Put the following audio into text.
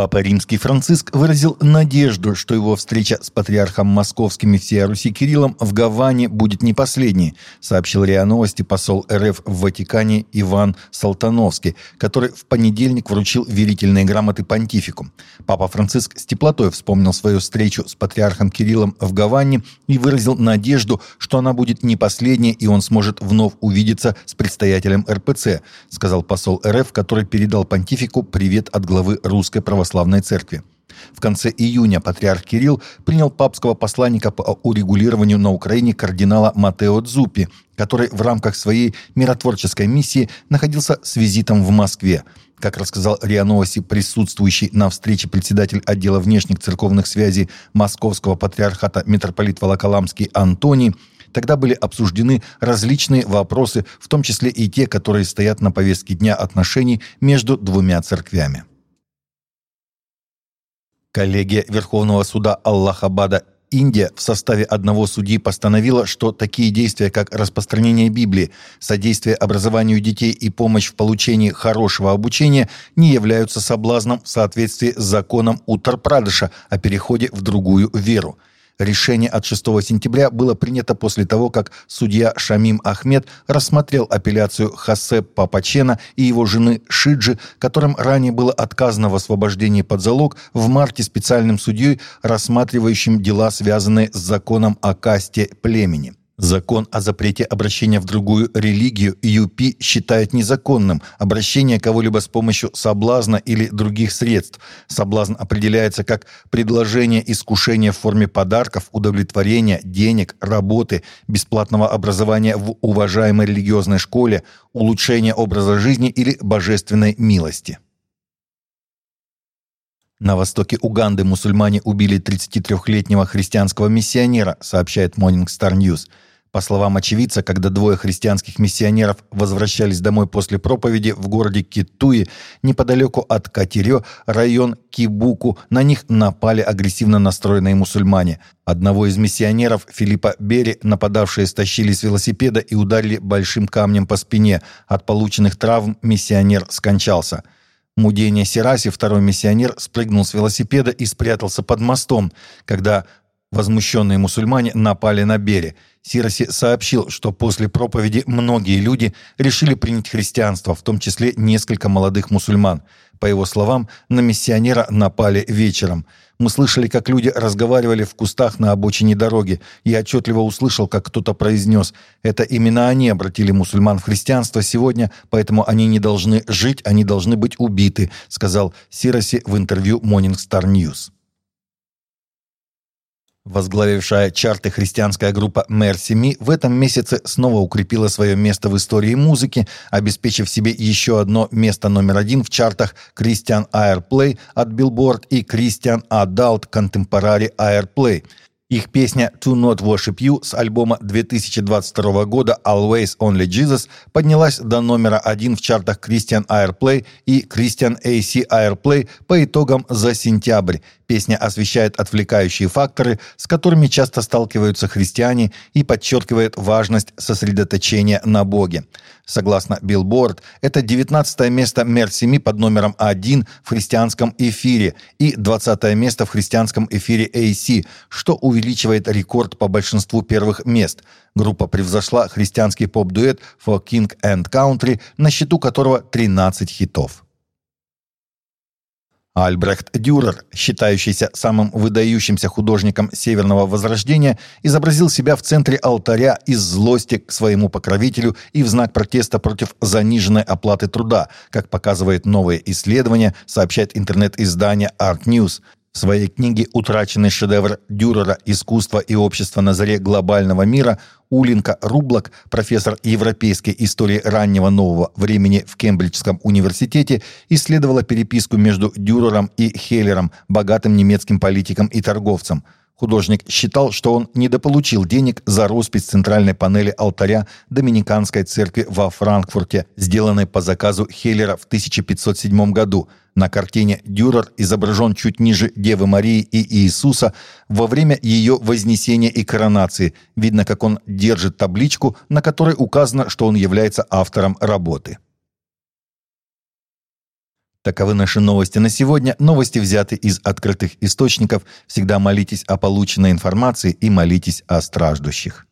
Папа Римский Франциск выразил надежду, что его встреча с патриархом московским и всей Руси Кириллом в Гаване будет не последней, сообщил РИА Новости посол РФ в Ватикане Иван Салтановский, который в понедельник вручил верительные грамоты понтифику. Папа Франциск с теплотой вспомнил свою встречу с патриархом Кириллом в Гаване и выразил надежду, что она будет не последней и он сможет вновь увидеться с предстоятелем РПЦ, сказал посол РФ, который передал понтифику привет от главы Русской православной православной церкви. В конце июня патриарх Кирилл принял папского посланника по урегулированию на Украине кардинала Матео Дзупи, который в рамках своей миротворческой миссии находился с визитом в Москве. Как рассказал РИА Новости, присутствующий на встрече председатель отдела внешних церковных связей Московского патриархата митрополит Волоколамский Антоний, Тогда были обсуждены различные вопросы, в том числе и те, которые стоят на повестке дня отношений между двумя церквями. Коллегия Верховного суда Аллахабада Индия в составе одного судьи постановила, что такие действия, как распространение Библии, содействие образованию детей и помощь в получении хорошего обучения, не являются соблазном в соответствии с законом Уттар-Прадыша о переходе в другую веру – Решение от 6 сентября было принято после того, как судья Шамим Ахмед рассмотрел апелляцию Хасеп Папачена и его жены Шиджи, которым ранее было отказано в освобождении под залог в марте специальным судьей, рассматривающим дела, связанные с законом о касте племени. Закон о запрете обращения в другую религию ЮПИ считает незаконным обращение кого-либо с помощью соблазна или других средств. Соблазн определяется как предложение искушения в форме подарков, удовлетворения, денег, работы, бесплатного образования в уважаемой религиозной школе, улучшения образа жизни или божественной милости. На востоке Уганды мусульмане убили 33-летнего христианского миссионера, сообщает Morning Star News – по словам очевидца, когда двое христианских миссионеров возвращались домой после проповеди в городе Китуи, неподалеку от Катерё, район Кибуку, на них напали агрессивно настроенные мусульмане. Одного из миссионеров, Филиппа Бери, нападавшие стащили с велосипеда и ударили большим камнем по спине. От полученных травм миссионер скончался. Мудения Сираси, второй миссионер, спрыгнул с велосипеда и спрятался под мостом. Когда Возмущенные мусульмане напали на Бери. Сироси сообщил, что после проповеди многие люди решили принять христианство, в том числе несколько молодых мусульман. По его словам, на миссионера напали вечером. Мы слышали, как люди разговаривали в кустах на обочине дороги. Я отчетливо услышал, как кто-то произнес, это именно они обратили мусульман в христианство сегодня, поэтому они не должны жить, они должны быть убиты, сказал Сироси в интервью Morning Star News. Возглавившая чарты христианская группа Mercy Me в этом месяце снова укрепила свое место в истории музыки, обеспечив себе еще одно место номер один в чартах Christian Airplay от Billboard и Christian Adult Contemporary Airplay. Их песня «To Not Worship You» с альбома 2022 года «Always Only Jesus» поднялась до номера один в чартах Christian Airplay и Christian AC Airplay по итогам за сентябрь. Песня освещает отвлекающие факторы, с которыми часто сталкиваются христиане и подчеркивает важность сосредоточения на Боге. Согласно Billboard, это 19 место Мерсими под номером 1 в христианском эфире и 20 место в христианском эфире AC, что увеличивает рекорд по большинству первых мест. Группа превзошла христианский поп-дуэт For King and Country, на счету которого 13 хитов. Альбрехт Дюрер, считающийся самым выдающимся художником Северного Возрождения, изобразил себя в центре алтаря из злости к своему покровителю и в знак протеста против заниженной оплаты труда, как показывает новое исследование, сообщает интернет-издание Art News. В своей книге «Утраченный шедевр Дюрера. Искусство и общество на заре глобального мира» Улинка Рублак, профессор европейской истории раннего нового времени в Кембриджском университете, исследовала переписку между Дюрером и Хеллером, богатым немецким политиком и торговцем – Художник считал, что он недополучил денег за роспись центральной панели алтаря Доминиканской церкви во Франкфурте, сделанной по заказу Хеллера в 1507 году. На картине Дюрер изображен чуть ниже Девы Марии и Иисуса во время ее вознесения и коронации. Видно, как он держит табличку, на которой указано, что он является автором работы. Таковы наши новости на сегодня. Новости взяты из открытых источников. Всегда молитесь о полученной информации и молитесь о страждущих.